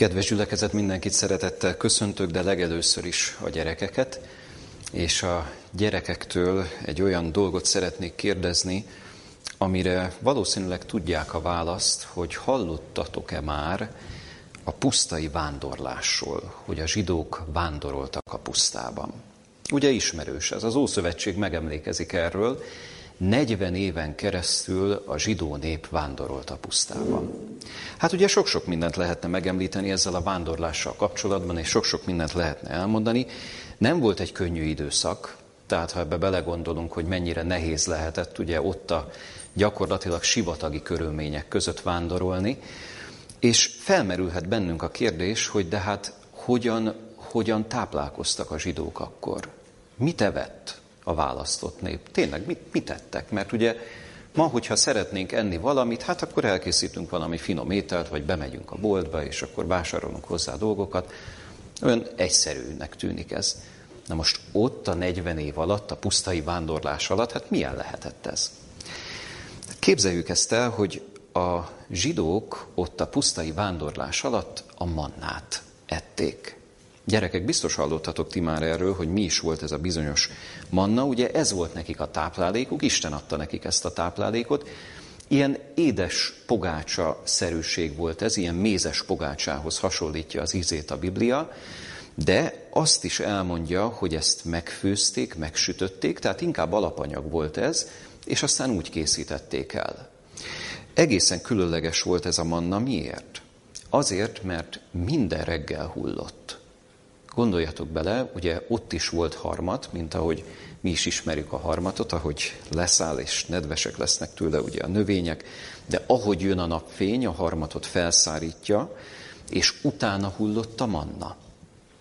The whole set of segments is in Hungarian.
Kedves gyülekezet, mindenkit szeretettel köszöntök, de legelőször is a gyerekeket, és a gyerekektől egy olyan dolgot szeretnék kérdezni, amire valószínűleg tudják a választ, hogy hallottatok-e már a pusztai vándorlásról, hogy a zsidók vándoroltak a pusztában. Ugye ismerős ez, az Ószövetség megemlékezik erről, 40 éven keresztül a zsidó nép vándorolt a pusztában. Hát ugye sok-sok mindent lehetne megemlíteni ezzel a vándorlással kapcsolatban, és sok-sok mindent lehetne elmondani. Nem volt egy könnyű időszak, tehát ha ebbe belegondolunk, hogy mennyire nehéz lehetett ugye ott a gyakorlatilag sivatagi körülmények között vándorolni, és felmerülhet bennünk a kérdés, hogy de hát hogyan, hogyan táplálkoztak a zsidók akkor? Mit evett? A választott nép. Tényleg, mit, mit tettek? Mert ugye ma, hogyha szeretnénk enni valamit, hát akkor elkészítünk valami finom ételt, vagy bemegyünk a boltba, és akkor vásárolunk hozzá dolgokat. Olyan egyszerűnek tűnik ez. Na most ott a 40 év alatt, a pusztai vándorlás alatt, hát milyen lehetett ez? Képzeljük ezt el, hogy a zsidók ott a pusztai vándorlás alatt a mannát ették. Gyerekek, biztos hallottatok ti már erről, hogy mi is volt ez a bizonyos manna. Ugye ez volt nekik a táplálékuk, Isten adta nekik ezt a táplálékot. Ilyen édes pogácsa szerűség volt ez, ilyen mézes pogácsához hasonlítja az ízét a Biblia, de azt is elmondja, hogy ezt megfőzték, megsütötték, tehát inkább alapanyag volt ez, és aztán úgy készítették el. Egészen különleges volt ez a manna, miért? Azért, mert minden reggel hullott. Gondoljatok bele, ugye ott is volt harmat, mint ahogy mi is ismerjük a harmatot, ahogy leszáll és nedvesek lesznek tőle ugye a növények, de ahogy jön a napfény, a harmatot felszárítja, és utána hullott a manna.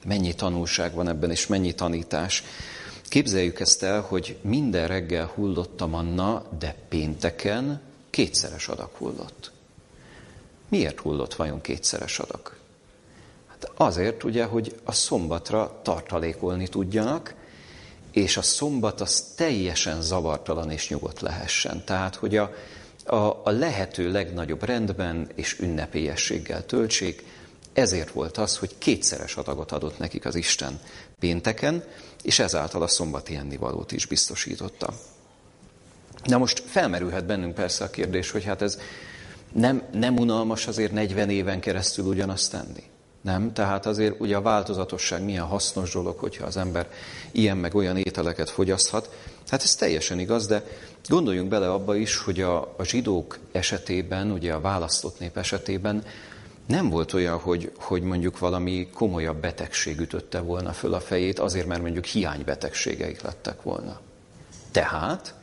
Mennyi tanulság van ebben, és mennyi tanítás. Képzeljük ezt el, hogy minden reggel hullott a manna, de pénteken kétszeres adag hullott. Miért hullott vajon kétszeres adag? Hát azért ugye, hogy a szombatra tartalékolni tudjanak, és a szombat az teljesen zavartalan és nyugodt lehessen. Tehát, hogy a, a, a lehető legnagyobb rendben és ünnepélyességgel töltsék, ezért volt az, hogy kétszeres adagot adott nekik az Isten pénteken, és ezáltal a szombati ennivalót is biztosította. Na most felmerülhet bennünk persze a kérdés, hogy hát ez nem, nem unalmas azért 40 éven keresztül ugyanazt tenni. Nem? Tehát azért ugye a változatosság milyen hasznos dolog, hogyha az ember ilyen meg olyan ételeket fogyaszthat. Hát ez teljesen igaz, de gondoljunk bele abba is, hogy a, a zsidók esetében, ugye a választott nép esetében nem volt olyan, hogy, hogy mondjuk valami komolyabb betegség ütötte volna föl a fejét, azért mert mondjuk hiánybetegségeik lettek volna. Tehát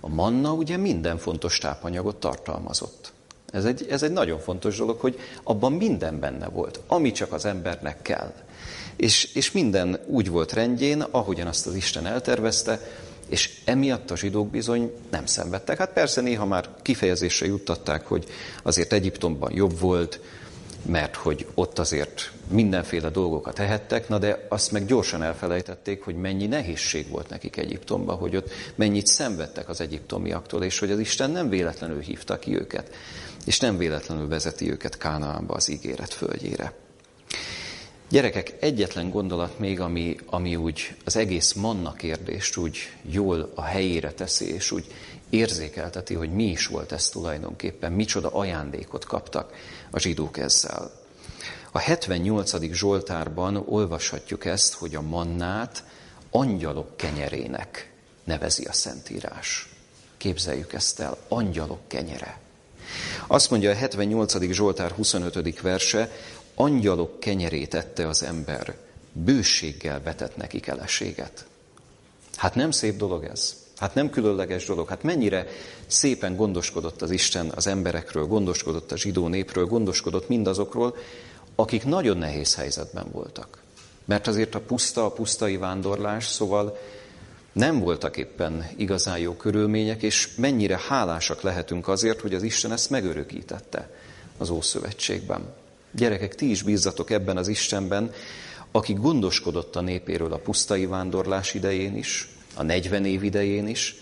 a manna ugye minden fontos tápanyagot tartalmazott. Ez egy, ez egy nagyon fontos dolog, hogy abban minden benne volt, ami csak az embernek kell. És, és minden úgy volt rendjén, ahogyan azt az Isten eltervezte, és emiatt a zsidók bizony nem szenvedtek. Hát persze néha már kifejezésre juttatták, hogy azért Egyiptomban jobb volt, mert hogy ott azért mindenféle dolgokat tehettek, na de azt meg gyorsan elfelejtették, hogy mennyi nehézség volt nekik Egyiptomban, hogy ott mennyit szenvedtek az egyiptomiaktól, és hogy az Isten nem véletlenül hívta ki őket, és nem véletlenül vezeti őket Kánaánba az ígéret földjére. Gyerekek, egyetlen gondolat még, ami, ami úgy az egész manna kérdést úgy jól a helyére teszi, és úgy érzékelteti, hogy mi is volt ez tulajdonképpen, micsoda ajándékot kaptak a zsidók ezzel. A 78. Zsoltárban olvashatjuk ezt, hogy a mannát angyalok kenyerének nevezi a Szentírás. Képzeljük ezt el, angyalok kenyere. Azt mondja a 78. Zsoltár 25. verse, angyalok kenyerét ette az ember, bőséggel vetett neki keleséget. Hát nem szép dolog ez? Hát nem különleges dolog. Hát mennyire szépen gondoskodott az Isten az emberekről, gondoskodott a zsidó népről, gondoskodott mindazokról, akik nagyon nehéz helyzetben voltak. Mert azért a puszta, a pusztai vándorlás, szóval nem voltak éppen igazán jó körülmények, és mennyire hálásak lehetünk azért, hogy az Isten ezt megörökítette az Ószövetségben. Gyerekek, ti is bízzatok ebben az Istenben, aki gondoskodott a népéről a pusztai vándorlás idején is, a 40 év idején is,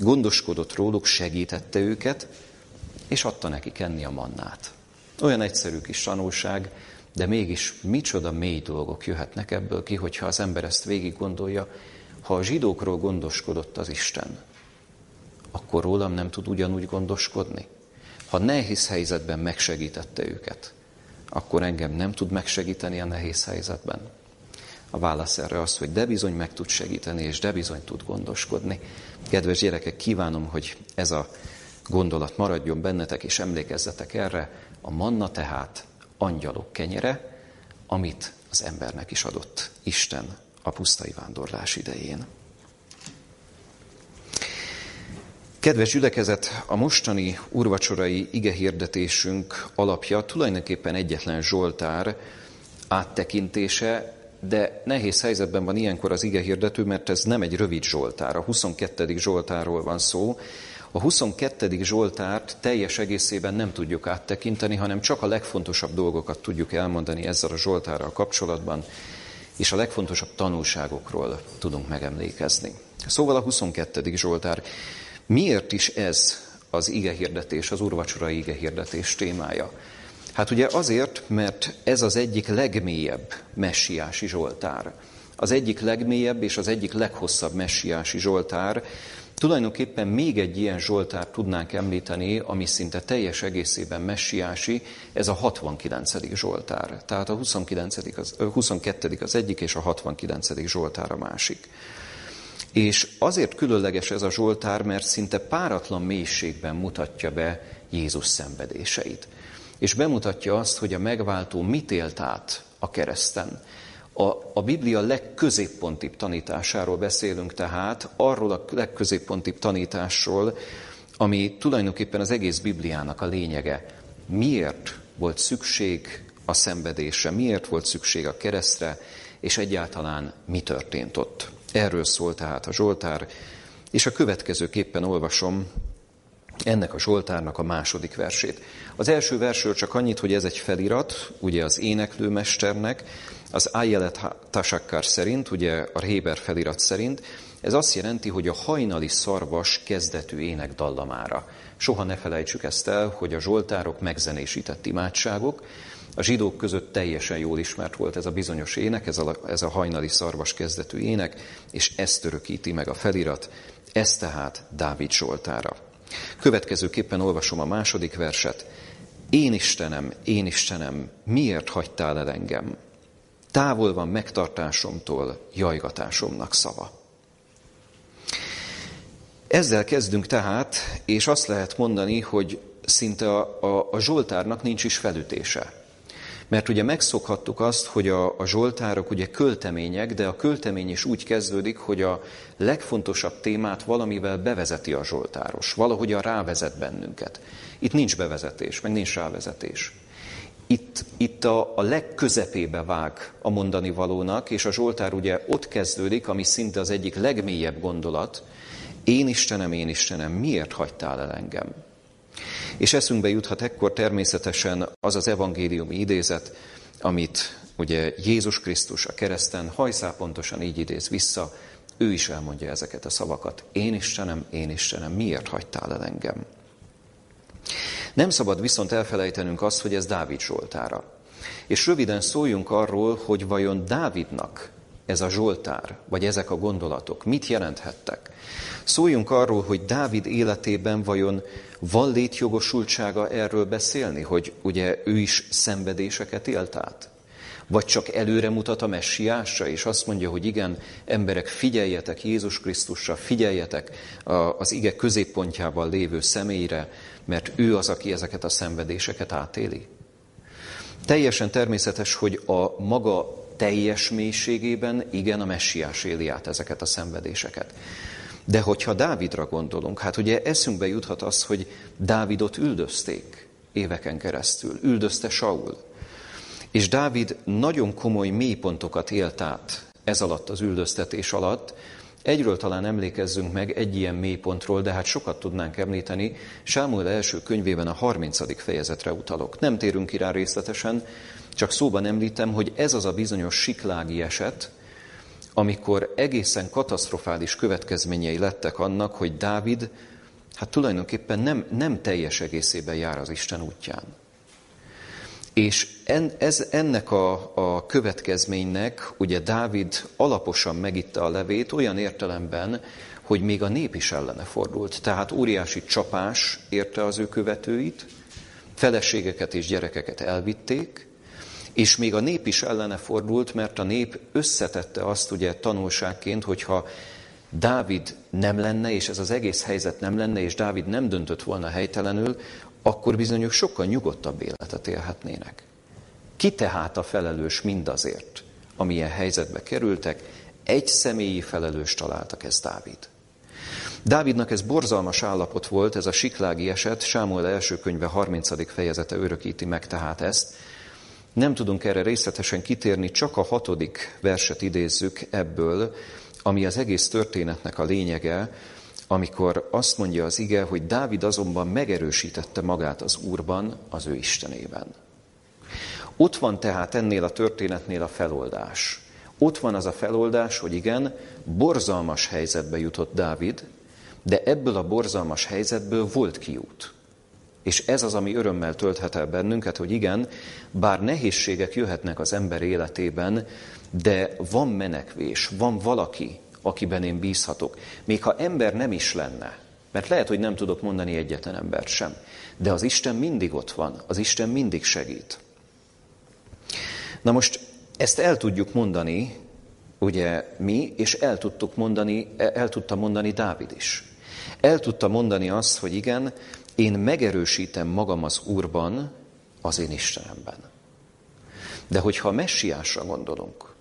gondoskodott róluk, segítette őket, és adta neki enni a mannát. Olyan egyszerű kis tanulság, de mégis micsoda mély dolgok jöhetnek ebből ki, hogyha az ember ezt végig gondolja. Ha a zsidókról gondoskodott az Isten, akkor rólam nem tud ugyanúgy gondoskodni? Ha nehéz helyzetben megsegítette őket, akkor engem nem tud megsegíteni a nehéz helyzetben? A válasz erre az, hogy de bizony meg tud segíteni, és de bizony tud gondoskodni. Kedves gyerekek, kívánom, hogy ez a gondolat maradjon bennetek, és emlékezzetek erre, a manna tehát angyalok kenyere, amit az embernek is adott Isten a pusztai vándorlás idején. Kedves gyülekezet, a mostani urvacsorai igehirdetésünk alapja tulajdonképpen egyetlen Zsoltár áttekintése, de nehéz helyzetben van ilyenkor az igehirdető, mert ez nem egy rövid Zsoltár. A 22. Zsoltárról van szó, a 22. Zsoltárt teljes egészében nem tudjuk áttekinteni, hanem csak a legfontosabb dolgokat tudjuk elmondani ezzel a Zsoltárral kapcsolatban, és a legfontosabb tanulságokról tudunk megemlékezni. Szóval a 22. Zsoltár. Miért is ez az igehirdetés, az urvacsorai igehirdetés témája? Hát ugye azért, mert ez az egyik legmélyebb messiási Zsoltár. Az egyik legmélyebb és az egyik leghosszabb messiási Zsoltár, Tulajdonképpen még egy ilyen Zsoltár tudnánk említeni, ami szinte teljes egészében messiási, ez a 69. Zsoltár. Tehát a 29. Az, 22. az egyik, és a 69. Zsoltár a másik. És azért különleges ez a Zsoltár, mert szinte páratlan mélységben mutatja be Jézus szenvedéseit. És bemutatja azt, hogy a megváltó mit élt át a kereszten a, a Biblia legközéppontibb tanításáról beszélünk tehát, arról a legközéppontibb tanításról, ami tulajdonképpen az egész Bibliának a lényege. Miért volt szükség a szenvedésre, miért volt szükség a keresztre, és egyáltalán mi történt ott. Erről szól tehát a Zsoltár, és a következőképpen olvasom ennek a Zsoltárnak a második versét. Az első versről csak annyit, hogy ez egy felirat, ugye az éneklőmesternek, az Ayelet Tasakkar szerint, ugye a Héber felirat szerint, ez azt jelenti, hogy a hajnali szarvas kezdetű ének dallamára. Soha ne felejtsük ezt el, hogy a zsoltárok megzenésített imádságok, a zsidók között teljesen jól ismert volt ez a bizonyos ének, ez a, ez a hajnali szarvas kezdetű ének, és ezt örökíti meg a felirat, ez tehát Dávid Zsoltára. Következőképpen olvasom a második verset. Én Istenem, én Istenem, miért hagytál el engem? Távol van megtartásomtól jajgatásomnak szava. Ezzel kezdünk tehát, és azt lehet mondani, hogy szinte a, a, a Zsoltárnak nincs is felütése. Mert ugye megszokhattuk azt, hogy a, a Zsoltárok ugye költemények, de a költemény is úgy kezdődik, hogy a legfontosabb témát valamivel bevezeti a Zsoltáros, a rávezet bennünket. Itt nincs bevezetés, meg nincs rávezetés itt, itt a, a legközepébe vág a mondani valónak, és a Zsoltár ugye ott kezdődik, ami szinte az egyik legmélyebb gondolat. Én Istenem, én Istenem, miért hagytál el engem? És eszünkbe juthat ekkor természetesen az az evangéliumi idézet, amit ugye Jézus Krisztus a kereszten hajszál pontosan így idéz vissza, ő is elmondja ezeket a szavakat. Én Istenem, én Istenem, miért hagytál el engem? Nem szabad viszont elfelejtenünk azt, hogy ez Dávid Zsoltára. És röviden szóljunk arról, hogy vajon Dávidnak ez a Zsoltár, vagy ezek a gondolatok mit jelenthettek. Szóljunk arról, hogy Dávid életében vajon van létjogosultsága erről beszélni, hogy ugye ő is szenvedéseket élt át? Vagy csak előre mutat a messiásra, és azt mondja, hogy igen, emberek, figyeljetek Jézus Krisztusra, figyeljetek az ige középpontjában lévő személyre, mert ő az, aki ezeket a szenvedéseket átéli. Teljesen természetes, hogy a maga teljes mélységében igen, a messiás éli át ezeket a szenvedéseket. De hogyha Dávidra gondolunk, hát ugye eszünkbe juthat az, hogy Dávidot üldözték éveken keresztül, üldözte Saul. És Dávid nagyon komoly mélypontokat élt át ez alatt, az üldöztetés alatt, Egyről talán emlékezzünk meg egy ilyen mélypontról, de hát sokat tudnánk említeni. Sámuel első könyvében a 30. fejezetre utalok. Nem térünk ki rá részletesen, csak szóban említem, hogy ez az a bizonyos siklági eset, amikor egészen katasztrofális következményei lettek annak, hogy Dávid hát tulajdonképpen nem, nem teljes egészében jár az Isten útján. És en, ez, ennek a, a következménynek ugye Dávid alaposan megitta a levét olyan értelemben, hogy még a nép is ellene fordult. Tehát óriási csapás érte az ő követőit, feleségeket és gyerekeket elvitték, és még a nép is ellene fordult, mert a nép összetette azt ugye tanulságként, hogyha Dávid nem lenne, és ez az egész helyzet nem lenne, és Dávid nem döntött volna helytelenül, akkor bizony ők sokkal nyugodtabb életet élhetnének. Ki tehát a felelős mindazért, amilyen helyzetbe kerültek? Egy személyi felelős találtak, ez Dávid. Dávidnak ez borzalmas állapot volt, ez a siklági eset, Sámuel első könyve 30. fejezete örökíti meg tehát ezt. Nem tudunk erre részletesen kitérni, csak a hatodik verset idézzük ebből, ami az egész történetnek a lényege, amikor azt mondja az ige, hogy Dávid azonban megerősítette magát az Úrban, az ő Istenében. Ott van tehát ennél a történetnél a feloldás. Ott van az a feloldás, hogy igen, borzalmas helyzetbe jutott Dávid, de ebből a borzalmas helyzetből volt kiút. És ez az, ami örömmel tölthet el bennünket, hogy igen, bár nehézségek jöhetnek az ember életében, de van menekvés, van valaki, akiben én bízhatok. Még ha ember nem is lenne, mert lehet, hogy nem tudok mondani egyetlen embert sem, de az Isten mindig ott van, az Isten mindig segít. Na most ezt el tudjuk mondani, ugye mi, és el tudtuk mondani, el tudta mondani Dávid is. El tudta mondani azt, hogy igen, én megerősítem magam az Úrban, az én Istenemben. De hogyha messiásra gondolunk,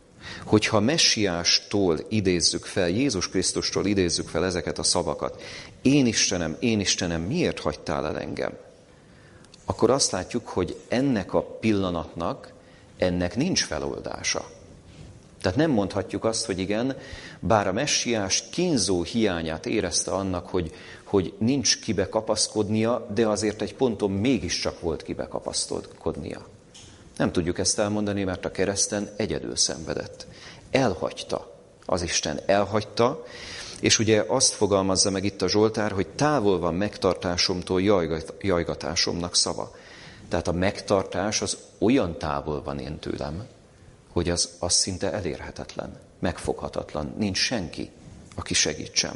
hogyha messiástól idézzük fel, Jézus Krisztustól idézzük fel ezeket a szavakat, én Istenem, én Istenem, miért hagytál el engem? Akkor azt látjuk, hogy ennek a pillanatnak, ennek nincs feloldása. Tehát nem mondhatjuk azt, hogy igen, bár a messiás kínzó hiányát érezte annak, hogy, hogy nincs kibe kapaszkodnia, de azért egy ponton mégiscsak volt kibe kapaszkodnia. Nem tudjuk ezt elmondani, mert a kereszten egyedül szenvedett. Elhagyta. Az Isten elhagyta, és ugye azt fogalmazza meg itt a Zsoltár, hogy távol van megtartásomtól jajgatásomnak szava. Tehát a megtartás az olyan távol van én tőlem, hogy az, az szinte elérhetetlen, megfoghatatlan. Nincs senki, aki segítsem.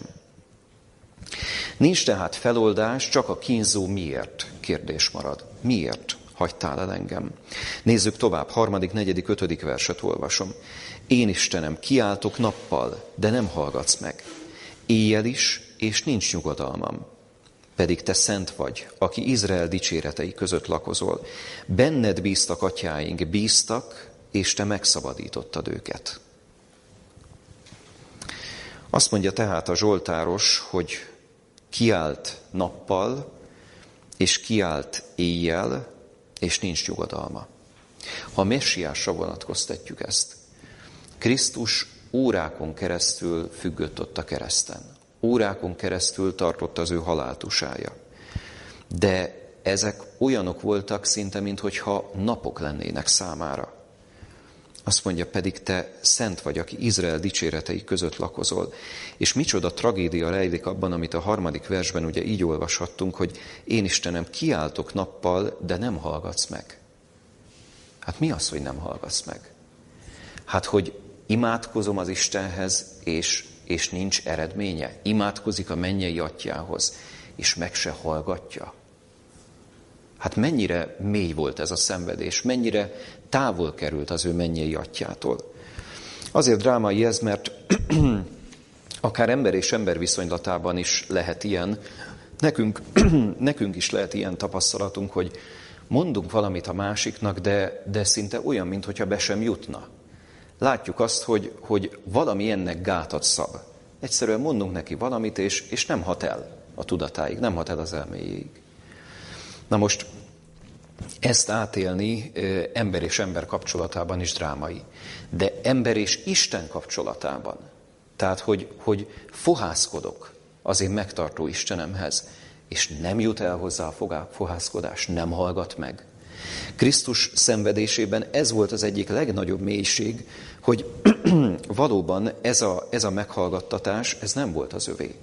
Nincs tehát feloldás, csak a kínzó miért kérdés marad. Miért? hagytál el engem. Nézzük tovább, harmadik, negyedik, ötödik verset olvasom. Én Istenem, kiáltok nappal, de nem hallgatsz meg. Éjjel is, és nincs nyugodalmam. Pedig te szent vagy, aki Izrael dicséretei között lakozol. Benned bíztak atyáink, bíztak, és te megszabadítottad őket. Azt mondja tehát a Zsoltáros, hogy kiált nappal, és kiált éjjel, és nincs nyugodalma. A messiásra vonatkoztatjuk ezt, Krisztus órákon keresztül függött ott a kereszten. Órákon keresztül tartott az ő haláltusája. De ezek olyanok voltak szinte, mintha napok lennének számára. Azt mondja, pedig te szent vagy, aki Izrael dicséretei között lakozol. És micsoda tragédia rejlik abban, amit a harmadik versben ugye így olvashattunk, hogy én Istenem, kiáltok nappal, de nem hallgatsz meg. Hát mi az, hogy nem hallgatsz meg? Hát, hogy imádkozom az Istenhez, és, és nincs eredménye. Imádkozik a mennyei atyához, és meg se hallgatja. Hát mennyire mély volt ez a szenvedés, mennyire távol került az ő mennyei atyától. Azért drámai ez, mert akár ember és ember viszonylatában is lehet ilyen, nekünk, nekünk is lehet ilyen tapasztalatunk, hogy mondunk valamit a másiknak, de, de szinte olyan, mintha be sem jutna. Látjuk azt, hogy, hogy valami ennek gátat szab. Egyszerűen mondunk neki valamit, és, és nem hat el a tudatáig, nem hat el az elméjéig. Na most ezt átélni ember és ember kapcsolatában is drámai. De ember és Isten kapcsolatában. Tehát, hogy, hogy fohászkodok az én megtartó Istenemhez, és nem jut el hozzá a fohászkodás, nem hallgat meg. Krisztus szenvedésében ez volt az egyik legnagyobb mélység, hogy valóban ez a, ez a meghallgattatás, ez nem volt az övé.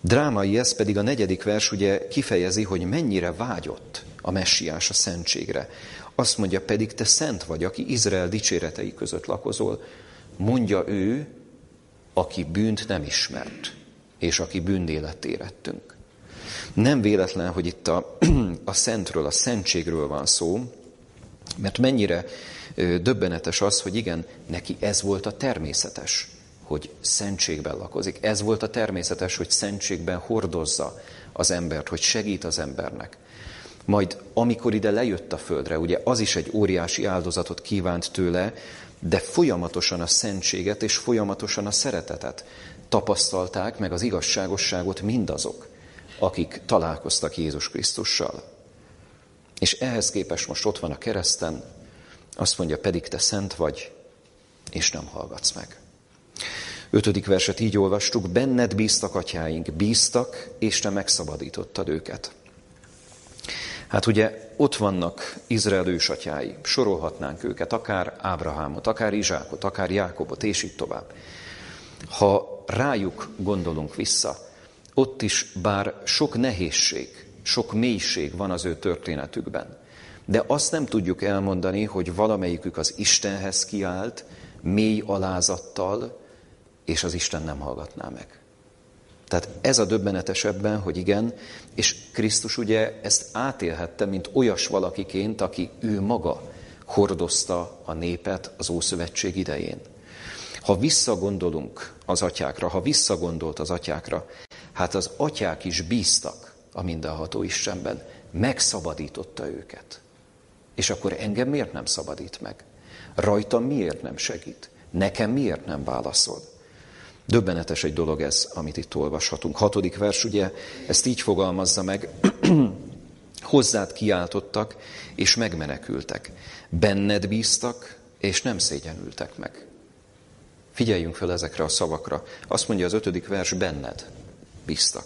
Drámai ez pedig a negyedik vers ugye kifejezi, hogy mennyire vágyott a messiás a szentségre. Azt mondja pedig, te szent vagy, aki Izrael dicséretei között lakozol. Mondja ő, aki bűnt nem ismert, és aki bűndélet érettünk. Nem véletlen, hogy itt a, a szentről, a szentségről van szó, mert mennyire döbbenetes az, hogy igen, neki ez volt a természetes, hogy szentségben lakozik. Ez volt a természetes, hogy szentségben hordozza az embert, hogy segít az embernek. Majd amikor ide lejött a földre, ugye az is egy óriási áldozatot kívánt tőle, de folyamatosan a szentséget és folyamatosan a szeretetet tapasztalták meg az igazságosságot mindazok, akik találkoztak Jézus Krisztussal. És ehhez képest most ott van a kereszten, azt mondja, pedig te szent vagy, és nem hallgatsz meg. Ötödik verset így olvastuk, benned bíztak atyáink, bíztak, és te megszabadítottad őket. Hát ugye ott vannak Izrael ősatyái, sorolhatnánk őket, akár Ábrahámot, akár Izsákot, akár Jákobot, és így tovább. Ha rájuk gondolunk vissza, ott is bár sok nehézség, sok mélység van az ő történetükben, de azt nem tudjuk elmondani, hogy valamelyikük az Istenhez kiállt, mély alázattal, és az Isten nem hallgatná meg. Tehát ez a döbbenetes ebben, hogy igen, és Krisztus ugye ezt átélhette, mint olyas valakiként, aki ő maga hordozta a népet az Ószövetség idején. Ha visszagondolunk az atyákra, ha visszagondolt az atyákra, hát az atyák is bíztak a mindenható Istenben, megszabadította őket. És akkor engem miért nem szabadít meg? Rajtam miért nem segít? Nekem miért nem válaszol? Döbbenetes egy dolog ez, amit itt olvashatunk. Hatodik vers ugye ezt így fogalmazza meg, hozzád kiáltottak, és megmenekültek. Benned bíztak, és nem szégyenültek meg. Figyeljünk fel ezekre a szavakra. Azt mondja az ötödik vers, benned bíztak.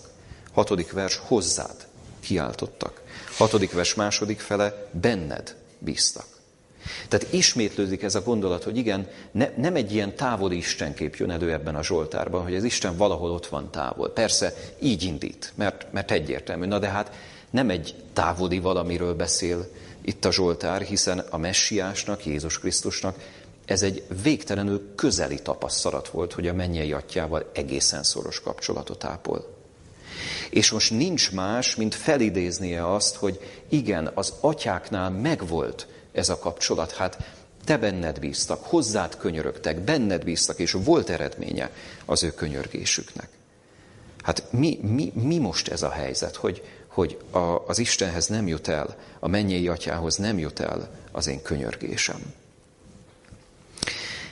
Hatodik vers, hozzád kiáltottak. Hatodik vers második fele, benned bíztak. Tehát ismétlődik ez a gondolat, hogy igen, ne, nem egy ilyen távoli Istenkép jön elő ebben a Zsoltárban, hogy az Isten valahol ott van távol. Persze így indít, mert, mert egyértelmű. Na de hát nem egy távoli valamiről beszél itt a Zsoltár, hiszen a messiásnak, Jézus Krisztusnak ez egy végtelenül közeli tapasztalat volt, hogy a mennyei atyával egészen szoros kapcsolatot ápol. És most nincs más, mint felidéznie azt, hogy igen, az atyáknál megvolt ez a kapcsolat. Hát te benned bíztak, hozzád könyörögtek, benned bíztak, és volt eredménye az ő könyörgésüknek. Hát mi, mi, mi most ez a helyzet, hogy, hogy a, az Istenhez nem jut el, a mennyei atyához nem jut el az én könyörgésem?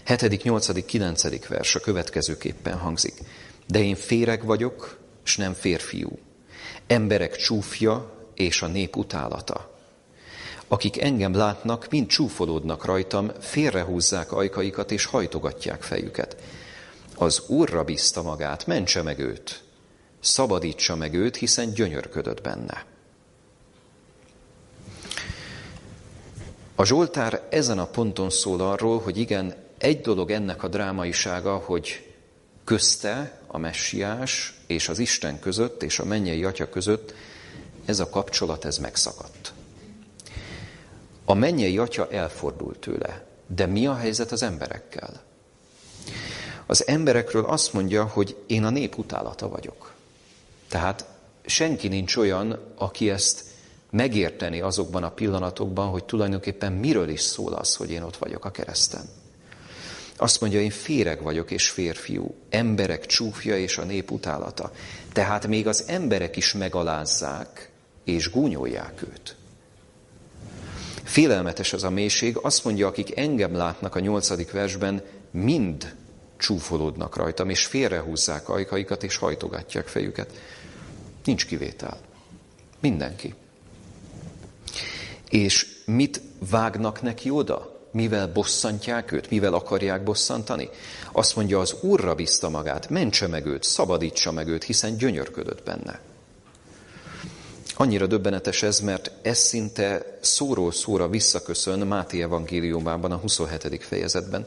7., 8., 9. vers a következőképpen hangzik. De én féreg vagyok, és nem férfiú. Emberek csúfja és a nép utálata. Akik engem látnak, mind csúfolódnak rajtam, félrehúzzák ajkaikat és hajtogatják fejüket. Az Úrra bízta magát, mentse meg őt, szabadítsa meg őt, hiszen gyönyörködött benne. A Zsoltár ezen a ponton szól arról, hogy igen, egy dolog ennek a drámaisága, hogy közte a messiás és az Isten között és a mennyei atya között ez a kapcsolat, ez megszakadt. A mennyei atya elfordult tőle, de mi a helyzet az emberekkel? Az emberekről azt mondja, hogy én a nép utálata vagyok. Tehát senki nincs olyan, aki ezt megérteni azokban a pillanatokban, hogy tulajdonképpen miről is szól az, hogy én ott vagyok a kereszten. Azt mondja, én féreg vagyok és férfiú, emberek csúfja és a nép utálata. Tehát még az emberek is megalázzák és gúnyolják őt. Félelmetes az a mélység, azt mondja, akik engem látnak a nyolcadik versben, mind csúfolódnak rajtam, és félrehúzzák ajkaikat, és hajtogatják fejüket. Nincs kivétel. Mindenki. És mit vágnak neki oda? Mivel bosszantják őt, mivel akarják bosszantani. Azt mondja, az Úrra bízta magát, mentse meg őt, szabadítsa meg őt, hiszen gyönyörködött benne. Annyira döbbenetes ez, mert ez szinte szóról szóra visszaköszön Máté evangéliumában, a 27. fejezetben.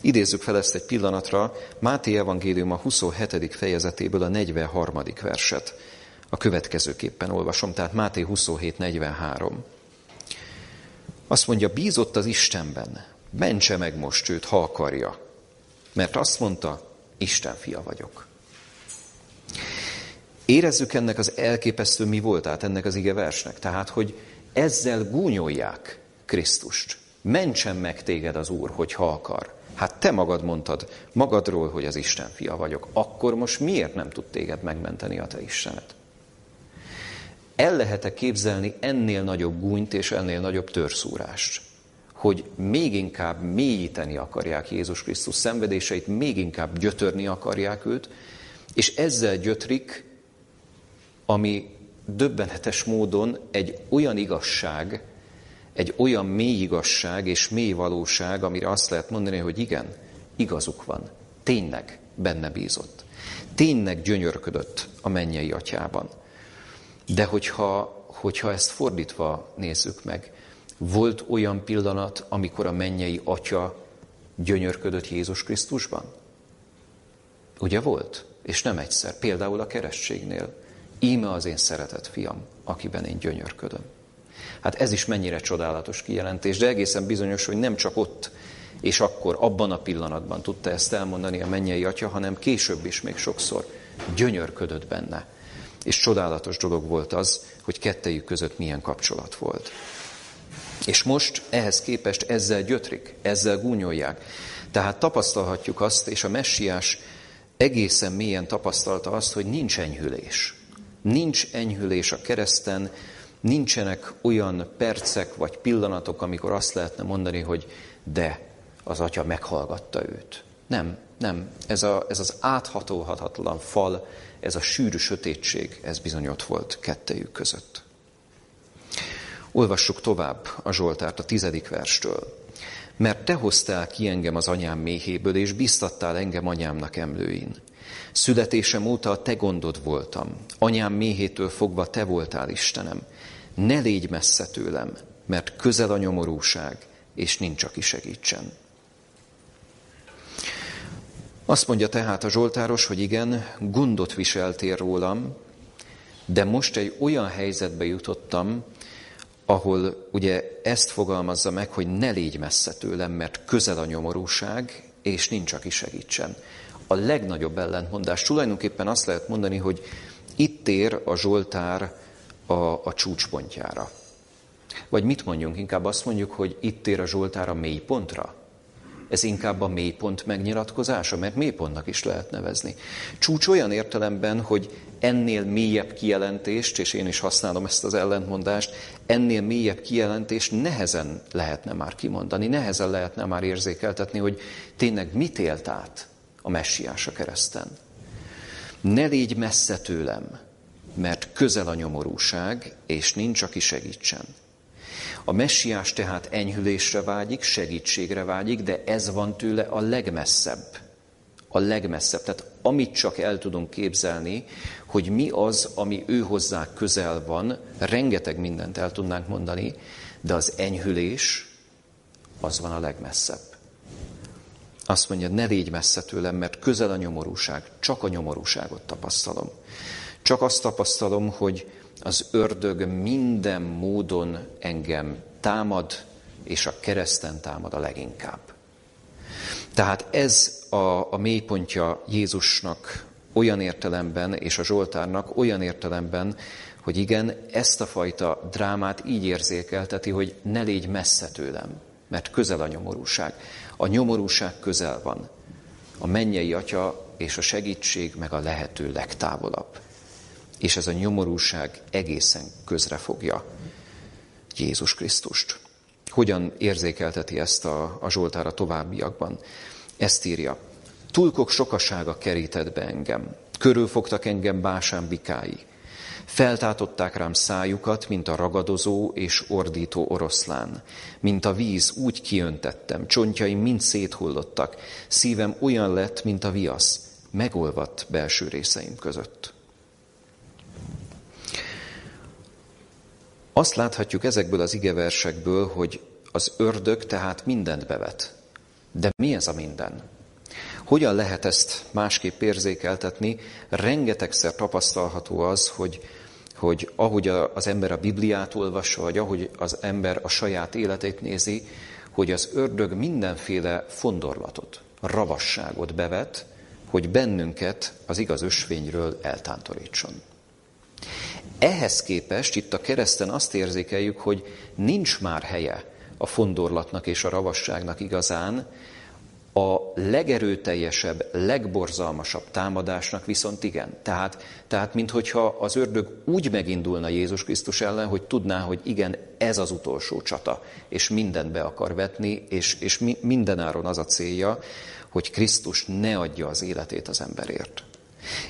Idézzük fel ezt egy pillanatra, Máté evangélium a 27. fejezetéből a 43. verset. A következőképpen olvasom, tehát Máté 27, 43. Azt mondja, bízott az Istenben, mentse meg most őt, ha akarja, mert azt mondta, Isten fia vagyok. Érezzük ennek az elképesztő mi voltát, ennek az ige versnek. Tehát, hogy ezzel gúnyolják Krisztust. Mentsen meg téged az Úr, hogyha akar. Hát te magad mondtad magadról, hogy az Isten fia vagyok. Akkor most miért nem tud téged megmenteni a te Istenet? El lehet-e képzelni ennél nagyobb gúnyt és ennél nagyobb törszúrást? Hogy még inkább mélyíteni akarják Jézus Krisztus szenvedéseit, még inkább gyötörni akarják őt, és ezzel gyötrik ami döbbenetes módon egy olyan igazság, egy olyan mély igazság és mély valóság, amire azt lehet mondani, hogy igen, igazuk van. Tényleg benne bízott. Tényleg gyönyörködött a mennyei atyában. De hogyha, hogyha ezt fordítva nézzük meg, volt olyan pillanat, amikor a mennyei atya gyönyörködött Jézus Krisztusban? Ugye volt? És nem egyszer. Például a keresztségnél. Íme az én szeretett fiam, akiben én gyönyörködöm. Hát ez is mennyire csodálatos kijelentés, de egészen bizonyos, hogy nem csak ott és akkor, abban a pillanatban tudta ezt elmondani a mennyei atya, hanem később is még sokszor gyönyörködött benne. És csodálatos dolog volt az, hogy kettejük között milyen kapcsolat volt. És most ehhez képest ezzel gyötrik, ezzel gúnyolják. Tehát tapasztalhatjuk azt, és a messiás egészen mélyen tapasztalta azt, hogy nincs enyhülés. Nincs enyhülés a kereszten, nincsenek olyan percek vagy pillanatok, amikor azt lehetne mondani, hogy de az atya meghallgatta őt. Nem, nem. Ez, a, ez az áthatolhatatlan fal, ez a sűrű sötétség, ez bizony ott volt kettejük között. Olvassuk tovább a Zsoltárt a tizedik verstől. Mert te hoztál ki engem az anyám méhéből, és biztattál engem anyámnak emlőin. Születésem óta a te gondod voltam. Anyám méhétől fogva te voltál, Istenem. Ne légy messze tőlem, mert közel a nyomorúság, és nincs, aki segítsen. Azt mondja tehát a Zsoltáros, hogy igen, gondot viseltél rólam, de most egy olyan helyzetbe jutottam, ahol ugye ezt fogalmazza meg, hogy ne légy messze tőlem, mert közel a nyomorúság, és nincs, aki segítsen a legnagyobb ellentmondás. Tulajdonképpen azt lehet mondani, hogy itt ér a Zsoltár a, a csúcspontjára. Vagy mit mondjunk? Inkább azt mondjuk, hogy itt ér a Zsoltár a mélypontra. Ez inkább a mélypont megnyilatkozása, mert mélypontnak is lehet nevezni. Csúcs olyan értelemben, hogy ennél mélyebb kijelentést, és én is használom ezt az ellentmondást, ennél mélyebb kijelentést nehezen lehetne már kimondani, nehezen lehetne már érzékeltetni, hogy tényleg mit élt át a messiás a kereszten. Ne légy messze tőlem, mert közel a nyomorúság, és nincs, aki segítsen. A messiás tehát enyhülésre vágyik, segítségre vágyik, de ez van tőle a legmesszebb. A legmesszebb. Tehát amit csak el tudunk képzelni, hogy mi az, ami ő hozzá közel van, rengeteg mindent el tudnánk mondani, de az enyhülés az van a legmesszebb. Azt mondja, ne légy messze tőlem, mert közel a nyomorúság. Csak a nyomorúságot tapasztalom. Csak azt tapasztalom, hogy az ördög minden módon engem támad, és a kereszten támad a leginkább. Tehát ez a, a mélypontja Jézusnak olyan értelemben, és a Zsoltárnak olyan értelemben, hogy igen, ezt a fajta drámát így érzékelteti, hogy ne légy messze tőlem, mert közel a nyomorúság. A nyomorúság közel van. A mennyei atya és a segítség meg a lehető legtávolabb. És ez a nyomorúság egészen közre fogja Jézus Krisztust. Hogyan érzékelteti ezt a, a Zsoltára továbbiakban? Ezt írja. Tulkok sokasága kerített be engem. Körülfogtak engem básán bikái. Feltátották rám szájukat, mint a ragadozó és ordító oroszlán. Mint a víz, úgy kiöntettem, csontjaim mind széthullottak, szívem olyan lett, mint a viasz, megolvadt belső részeim között. Azt láthatjuk ezekből az igeversekből, hogy az ördög tehát mindent bevet. De mi ez a minden? Hogyan lehet ezt másképp érzékeltetni? Rengetegszer tapasztalható az, hogy, hogy ahogy az ember a Bibliát olvassa, vagy ahogy az ember a saját életét nézi, hogy az ördög mindenféle fondorlatot, ravasságot bevet, hogy bennünket az igaz ösvényről eltántorítson. Ehhez képest itt a kereszten azt érzékeljük, hogy nincs már helye a fondorlatnak és a ravasságnak igazán, a legerőteljesebb, legborzalmasabb támadásnak viszont igen. Tehát, tehát minthogyha az ördög úgy megindulna Jézus Krisztus ellen, hogy tudná, hogy igen, ez az utolsó csata, és mindent be akar vetni, és, és mindenáron az a célja, hogy Krisztus ne adja az életét az emberért.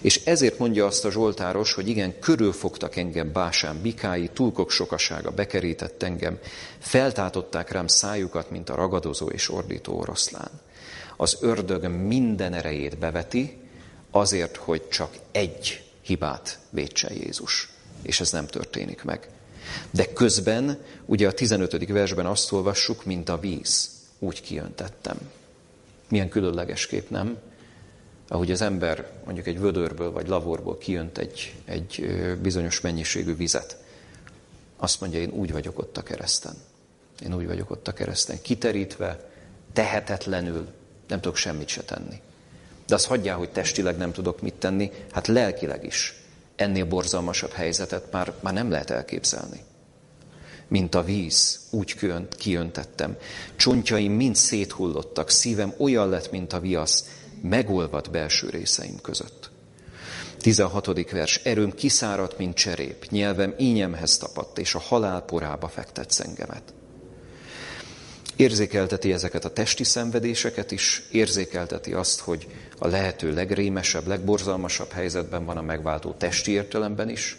És ezért mondja azt a Zsoltáros, hogy igen, körülfogtak engem básán bikái, túlkok sokasága bekerített engem, feltátották rám szájukat, mint a ragadozó és ordító oroszlán. Az ördög minden erejét beveti, azért, hogy csak egy hibát vétse Jézus. És ez nem történik meg. De közben, ugye a 15. versben azt olvassuk, mint a víz, úgy kijöntettem. Milyen különleges kép, nem? Ahogy az ember mondjuk egy vödörből vagy lavorból kijönt egy, egy bizonyos mennyiségű vizet. Azt mondja, én úgy vagyok ott a kereszten. Én úgy vagyok ott a kereszten. Kiterítve, tehetetlenül, nem tudok semmit se tenni. De azt hagyjál, hogy testileg nem tudok mit tenni, hát lelkileg is. Ennél borzalmasabb helyzetet már, már nem lehet elképzelni mint a víz, úgy kiöntettem. Csontjaim mind széthullottak, szívem olyan lett, mint a viasz, megolvad belső részeim között. 16. vers, erőm kiszáradt, mint cserép, nyelvem ínyemhez tapadt, és a halál porába fektetsz engemet. Érzékelteti ezeket a testi szenvedéseket is, érzékelteti azt, hogy a lehető legrémesebb, legborzalmasabb helyzetben van a megváltó testi értelemben is,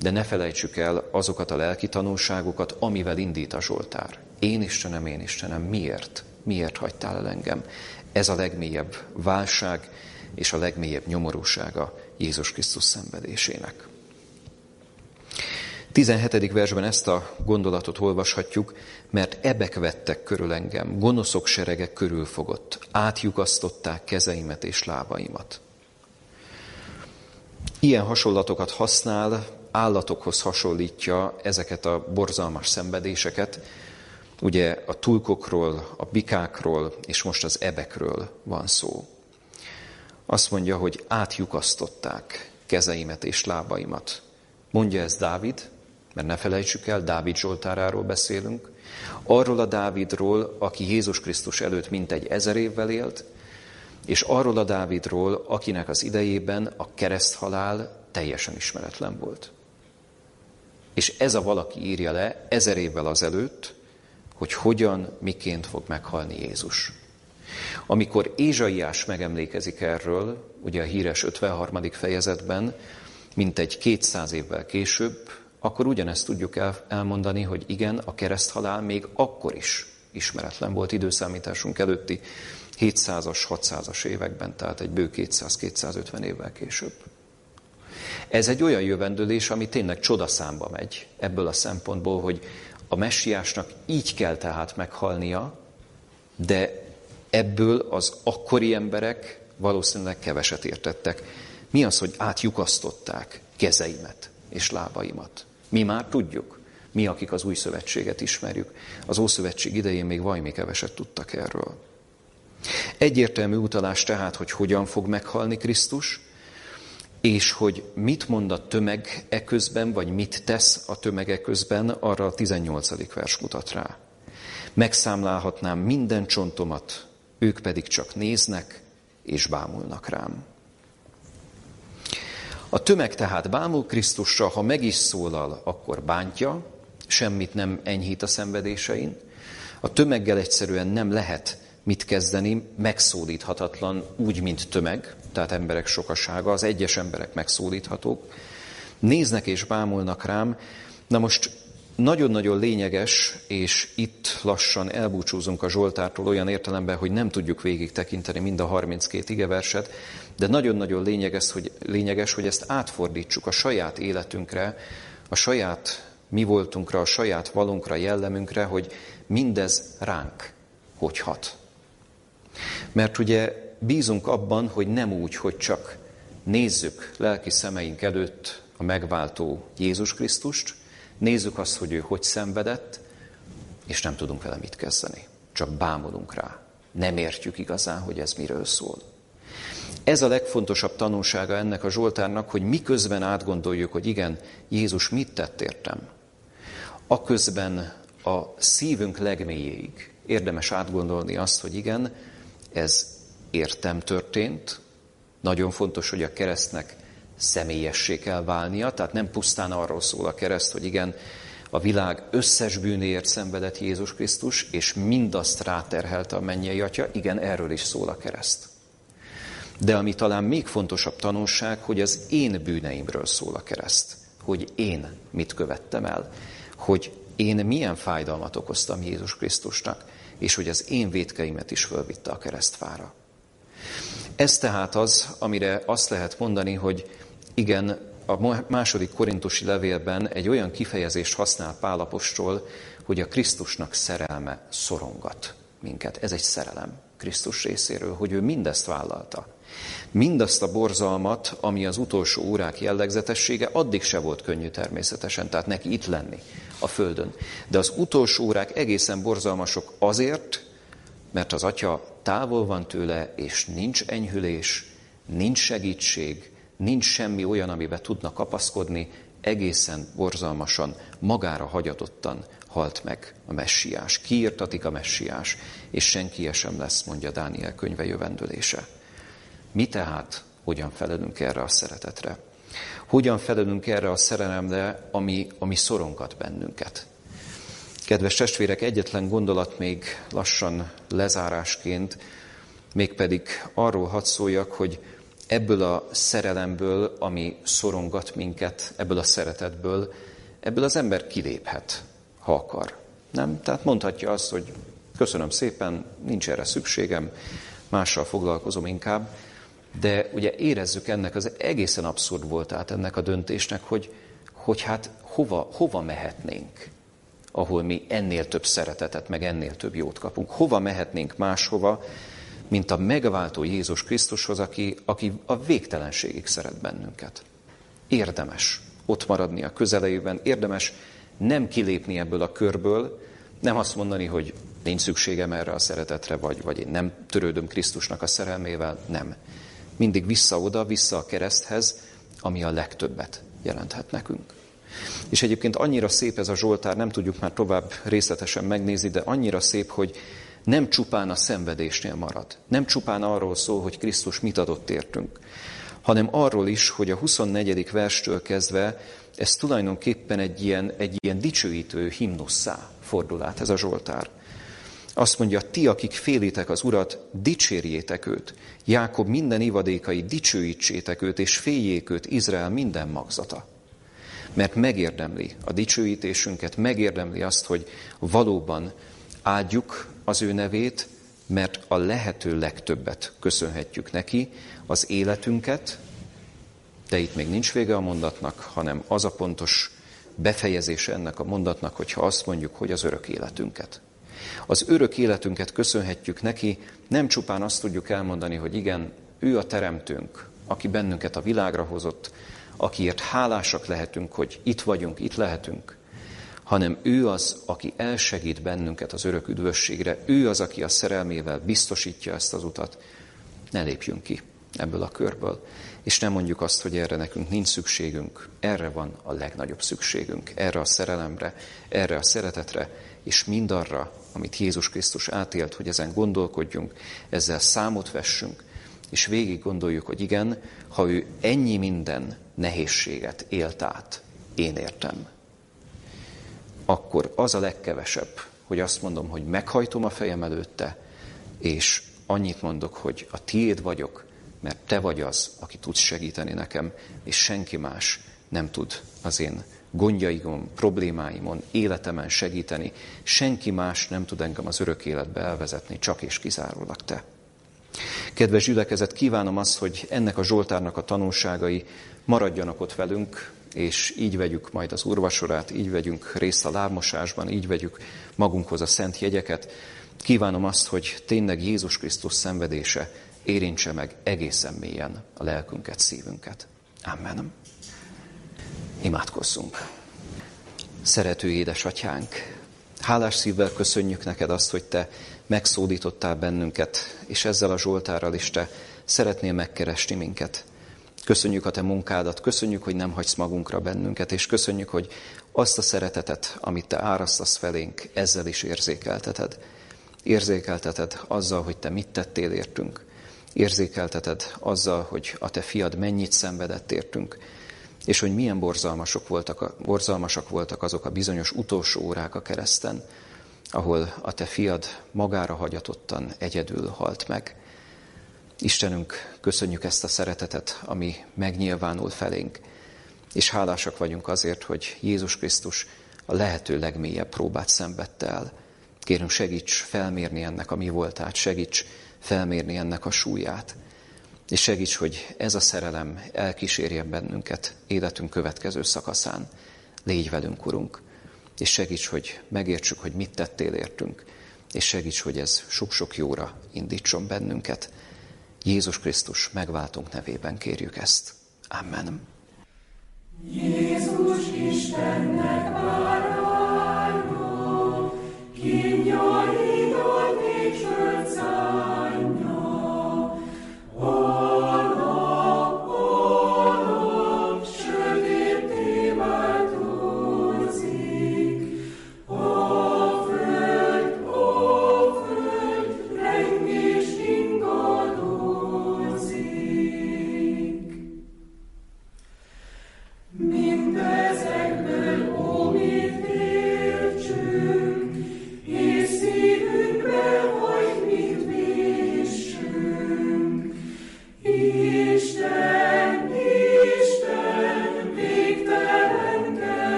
de ne felejtsük el azokat a lelki tanulságokat, amivel indít a Zsoltár. Én Istenem, én Istenem, miért? Miért hagytál el engem? Ez a legmélyebb válság és a legmélyebb nyomorúsága Jézus Krisztus szenvedésének. 17. versben ezt a gondolatot olvashatjuk, mert ebek vettek körül engem, gonoszok serege körülfogott, átjukasztották kezeimet és lábaimat. Ilyen hasonlatokat használ állatokhoz hasonlítja ezeket a borzalmas szenvedéseket. Ugye a tulkokról, a bikákról és most az ebekről van szó. Azt mondja, hogy átjukasztották kezeimet és lábaimat. Mondja ez Dávid, mert ne felejtsük el, Dávid Zsoltáráról beszélünk. Arról a Dávidról, aki Jézus Krisztus előtt mintegy ezer évvel élt, és arról a Dávidról, akinek az idejében a kereszthalál teljesen ismeretlen volt. És ez a valaki írja le ezer évvel azelőtt, hogy hogyan, miként fog meghalni Jézus. Amikor Ézsaiás megemlékezik erről, ugye a híres 53. fejezetben, mint egy 200 évvel később, akkor ugyanezt tudjuk elmondani, hogy igen, a kereszthalál még akkor is ismeretlen volt időszámításunk előtti 700-as, 600-as években, tehát egy bő 200-250 évvel később. Ez egy olyan jövendőlés, ami tényleg csodaszámba megy ebből a szempontból, hogy a messiásnak így kell tehát meghalnia, de ebből az akkori emberek valószínűleg keveset értettek. Mi az, hogy átjukasztották kezeimet és lábaimat? Mi már tudjuk. Mi, akik az új szövetséget ismerjük. Az Ószövetség idején még vajmi keveset tudtak erről. Egyértelmű utalás tehát, hogy hogyan fog meghalni Krisztus, és hogy mit mond a tömeg e közben, vagy mit tesz a tömege közben, arra a 18. vers mutat rá. Megszámlálhatnám minden csontomat, ők pedig csak néznek és bámulnak rám. A tömeg tehát bámul Krisztusra, ha meg is szólal, akkor bántja, semmit nem enyhít a szenvedésein. A tömeggel egyszerűen nem lehet mit kezdeni, megszólíthatatlan, úgy, mint tömeg, tehát emberek sokasága, az egyes emberek megszólíthatók. Néznek és bámulnak rám. Na most nagyon-nagyon lényeges, és itt lassan elbúcsúzunk a Zsoltártól olyan értelemben, hogy nem tudjuk végig tekinteni mind a 32 igeverset, de nagyon-nagyon lényeges hogy, lényeges, hogy ezt átfordítsuk a saját életünkre, a saját mi voltunkra, a saját valunkra, jellemünkre, hogy mindez ránk hogy hat. Mert ugye bízunk abban, hogy nem úgy, hogy csak nézzük lelki szemeink előtt a megváltó Jézus Krisztust, nézzük azt, hogy ő hogy szenvedett, és nem tudunk vele mit kezdeni. Csak bámulunk rá. Nem értjük igazán, hogy ez miről szól. Ez a legfontosabb tanulsága ennek a Zsoltárnak, hogy miközben átgondoljuk, hogy igen, Jézus mit tett értem. Aközben a szívünk legmélyéig érdemes átgondolni azt, hogy igen, ez értem történt, nagyon fontos, hogy a keresztnek személyessé kell válnia, tehát nem pusztán arról szól a kereszt, hogy igen, a világ összes bűnéért szenvedett Jézus Krisztus, és mindazt ráterhelte a mennyei atya, igen, erről is szól a kereszt. De ami talán még fontosabb tanulság, hogy az én bűneimről szól a kereszt. Hogy én mit követtem el. Hogy én milyen fájdalmat okoztam Jézus Krisztusnak, és hogy az én vétkeimet is fölvitte a keresztfára. Ez tehát az, amire azt lehet mondani, hogy igen, a második korintusi levélben egy olyan kifejezést használ Pálapostól, hogy a Krisztusnak szerelme szorongat minket. Ez egy szerelem Krisztus részéről, hogy ő mindezt vállalta. Mindazt a borzalmat, ami az utolsó órák jellegzetessége, addig se volt könnyű természetesen, tehát neki itt lenni a Földön. De az utolsó órák egészen borzalmasok azért, mert az Atya távol van tőle, és nincs enyhülés, nincs segítség, nincs semmi olyan, amiben tudna kapaszkodni, egészen borzalmasan, magára hagyatottan halt meg a messiás. Kiírtatik a messiás, és senki sem lesz, mondja Dániel könyve jövendőlése. Mi tehát hogyan felelünk erre a szeretetre? Hogyan felelünk erre a szerelemre, ami, ami szorongat bennünket? Kedves testvérek, egyetlen gondolat még lassan lezárásként, mégpedig arról hadd szóljak, hogy ebből a szerelemből, ami szorongat minket, ebből a szeretetből, ebből az ember kiléphet, ha akar. Nem? Tehát mondhatja azt, hogy köszönöm szépen, nincs erre szükségem, mással foglalkozom inkább, de ugye érezzük ennek az egészen abszurd voltát ennek a döntésnek, hogy, hogy hát hova, hova mehetnénk, ahol mi ennél több szeretetet, meg ennél több jót kapunk. Hova mehetnénk máshova, mint a megváltó Jézus Krisztushoz, aki, aki a végtelenségig szeret bennünket. Érdemes ott maradni a közelejében, érdemes nem kilépni ebből a körből, nem azt mondani, hogy nincs szükségem erre a szeretetre, vagy, vagy én nem törődöm Krisztusnak a szerelmével, nem. Mindig vissza oda, vissza a kereszthez, ami a legtöbbet jelenthet nekünk. És egyébként annyira szép ez a Zsoltár, nem tudjuk már tovább részletesen megnézni, de annyira szép, hogy nem csupán a szenvedésnél marad. Nem csupán arról szól, hogy Krisztus mit adott értünk, hanem arról is, hogy a 24. verstől kezdve ez tulajdonképpen egy ilyen, egy ilyen dicsőítő himnusszá fordul át ez a Zsoltár. Azt mondja, ti, akik félitek az Urat, dicsérjétek őt. Jákob minden ivadékai, dicsőítsétek őt, és féljék őt Izrael minden magzata. Mert megérdemli a dicsőítésünket, megérdemli azt, hogy valóban áldjuk az ő nevét, mert a lehető legtöbbet köszönhetjük neki, az életünket, de itt még nincs vége a mondatnak, hanem az a pontos befejezése ennek a mondatnak, hogyha azt mondjuk, hogy az örök életünket. Az örök életünket köszönhetjük neki, nem csupán azt tudjuk elmondani, hogy igen, ő a teremtőnk, aki bennünket a világra hozott, akiért hálásak lehetünk, hogy itt vagyunk, itt lehetünk, hanem ő az, aki elsegít bennünket az örök üdvösségre, ő az, aki a szerelmével biztosítja ezt az utat. Ne lépjünk ki ebből a körből, és nem mondjuk azt, hogy erre nekünk nincs szükségünk, erre van a legnagyobb szükségünk, erre a szerelemre, erre a szeretetre, és mindarra, amit Jézus Krisztus átélt, hogy ezen gondolkodjunk, ezzel számot vessünk, és végig gondoljuk, hogy igen, ha ő ennyi minden nehézséget élt át, én értem, akkor az a legkevesebb, hogy azt mondom, hogy meghajtom a fejem előtte, és annyit mondok, hogy a tiéd vagyok, mert te vagy az, aki tudsz segíteni nekem, és senki más nem tud az én gondjaimon, problémáimon, életemen segíteni. Senki más nem tud engem az örök életbe elvezetni, csak és kizárólag te. Kedves gyülekezet, kívánom azt, hogy ennek a Zsoltárnak a tanulságai maradjanak ott velünk és így vegyük majd az urvasorát, így vegyünk részt a lábmosásban, így vegyük magunkhoz a szent jegyeket. Kívánom azt, hogy tényleg Jézus Krisztus szenvedése érintse meg egészen mélyen a lelkünket, szívünket. Amen. Imádkozzunk. Szerető édesatyánk, hálás szívvel köszönjük neked azt, hogy te megszódítottál bennünket, és ezzel a Zsoltárral is te szeretnél megkeresni minket. Köszönjük a te munkádat, köszönjük, hogy nem hagysz magunkra bennünket, és köszönjük, hogy azt a szeretetet, amit te árasztasz felénk, ezzel is érzékelteted. Érzékelteted azzal, hogy te mit tettél értünk. Érzékelteted azzal, hogy a te fiad mennyit szenvedett értünk, és hogy milyen borzalmasok voltak, borzalmasak voltak azok a bizonyos utolsó órák a kereszten, ahol a te fiad magára hagyatottan egyedül halt meg. Istenünk, köszönjük ezt a szeretetet, ami megnyilvánul felénk, és hálásak vagyunk azért, hogy Jézus Krisztus a lehető legmélyebb próbát szenvedte el. Kérünk, segíts felmérni ennek a mi voltát, segíts felmérni ennek a súlyát, és segíts, hogy ez a szerelem elkísérjen bennünket életünk következő szakaszán. Légy velünk, Urunk, és segíts, hogy megértsük, hogy mit tettél értünk, és segíts, hogy ez sok-sok jóra indítson bennünket. Jézus Krisztus megváltunk nevében kérjük ezt. Amen. Jézus Istennek báránya, kinyarítod még csőd